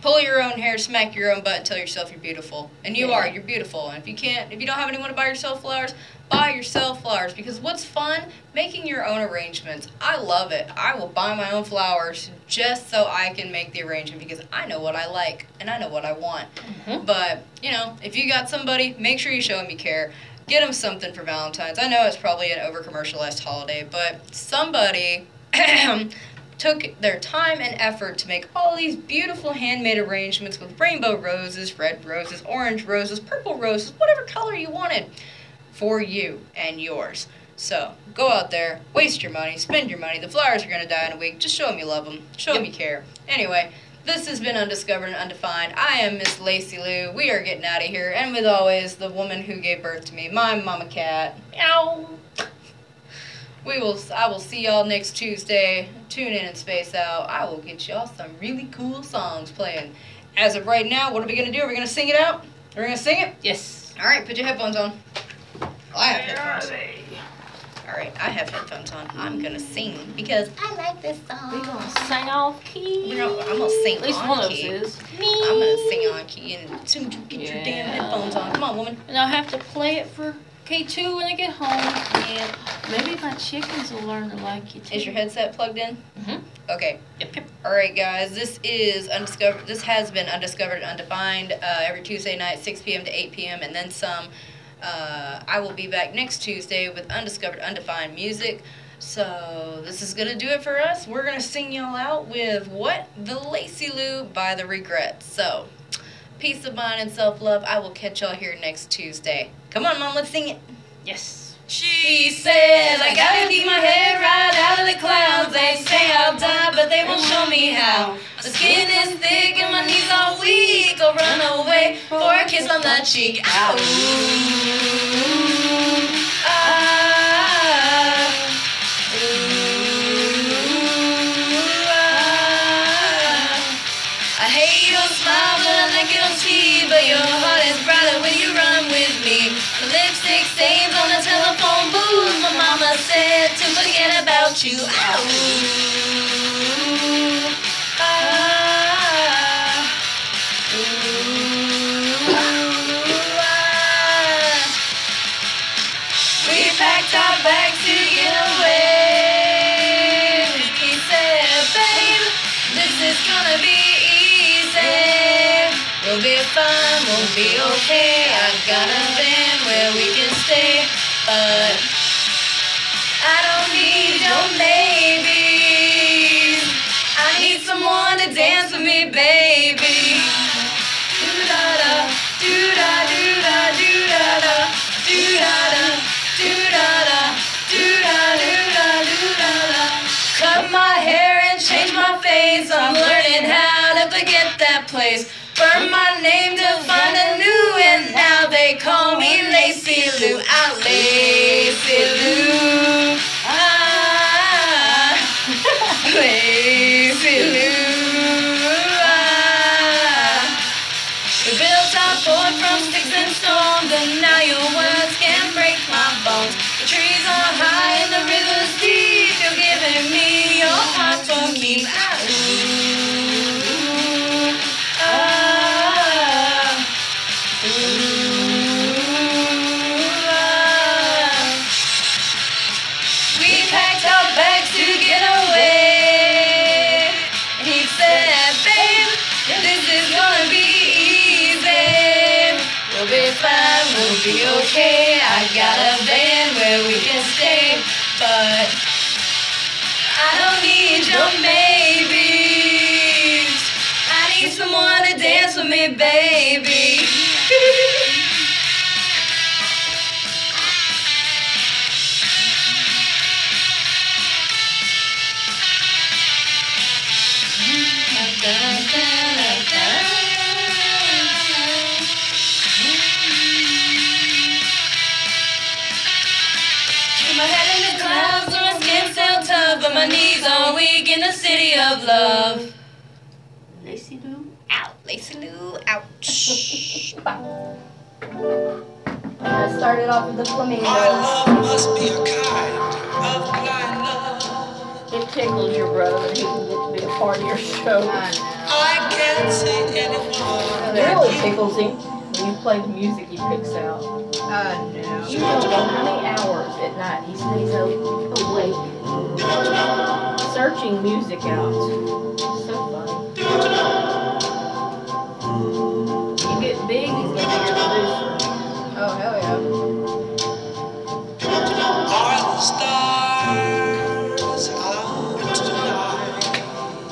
Speaker 1: Pull your own hair, smack your own butt, and tell yourself you're beautiful. And you
Speaker 2: Yeah.
Speaker 1: are. You're beautiful. And if you can't, if you don't have anyone to buy yourself flowers, buy yourself flowers because what's fun? Making your own arrangements. I love it. I will buy my own flowers just so I can make the arrangement because I know what I like and I know what I want.
Speaker 2: Mhm.
Speaker 1: But, you know, if you got somebody, make sure you show them you care. Get them something for Valentine's. I know it's probably an over commercialized holiday, but somebody took their time and effort to make all these beautiful handmade arrangements with rainbow roses, red roses, orange roses, purple roses, whatever color you wanted for you and yours. So go out there, waste your money, spend your money. The flowers are going to die in a week. Just show them you love them. Show them you care. Anyway, this has been Undiscovered and Undefined. I am Miss Lacey Lou. We are getting out of here. And with always, the woman who gave birth to me, my mama cat. Meow. We will. I will see y'all next Tuesday. Tune in and space out. I will get y'all some really cool songs playing. As of right now, what are we gonna do? Are we gonna sing it out? We're gonna sing it.
Speaker 2: Yes.
Speaker 1: All right, put your headphones on. I have headphones. All right, I have headphones on. I'm gonna sing because
Speaker 6: I like this song.
Speaker 2: We
Speaker 6: song.
Speaker 2: gonna sing off key.
Speaker 1: we're not, I'm gonna sing
Speaker 2: At least
Speaker 1: on
Speaker 2: one of us
Speaker 1: key.
Speaker 2: is.
Speaker 1: I'm gonna sing on key, and as soon as you get your damn headphones on, come on, woman.
Speaker 2: And I'll have to play it for K2 when I get home. And maybe my chickens will learn to like it too.
Speaker 1: Is your headset plugged in?
Speaker 2: Mhm.
Speaker 1: Okay.
Speaker 2: Yep, yep.
Speaker 1: All right, guys. This is undiscovered. This has been undiscovered undefined uh, every Tuesday night, 6 p.m. to 8 p.m. and then some. Uh, I will be back next Tuesday with undiscovered, undefined music. So this is gonna do it for us. We're gonna sing y'all out with what the Lacy Lou by the Regrettes. So peace of mind and self love. I will catch y'all here next Tuesday. Come on, mom. Let's sing it.
Speaker 2: Yes.
Speaker 1: She says, I gotta keep my head right out of the clouds. They say I'll die, but they won't show me how. My skin is thick and my knees are weak. I'll run away for a kiss on the cheek. Ow. Ah. Ah. I hate your smile, but I it on TV. But your heart is brighter stains on the telephone booth. My mama said to forget about you. Ow. Ah. Ooh, ah. We packed our bags to get away. We'll be fine, we'll be okay. I got a van where we can stay, but I don't need your maybes. I need someone to dance with me, baby. Do-da-da, do-da-do-da, do-da-da, do-da-da, do-da-da, do-da-do-da, do-da-da. Cut my hair and change my face. I'm learning how to forget that place. Burn my name to find a new, and now they call me but I don't need your maybes. I need someone to dance with me, baby. The city of love.
Speaker 2: Lacy Lou.
Speaker 1: Out, Lacy Lou, ouch.
Speaker 5: I started off with the flamingos.
Speaker 4: must be a kind of blind love.
Speaker 2: It tickles your brother that he can get to be a part of your show.
Speaker 5: I.
Speaker 4: I can't say anymore.
Speaker 2: It really tickles him when you play the music he picks out.
Speaker 1: Uh, no.
Speaker 2: You don't know how many hours at night he stays a- awake, searching music out. So funny. You get big,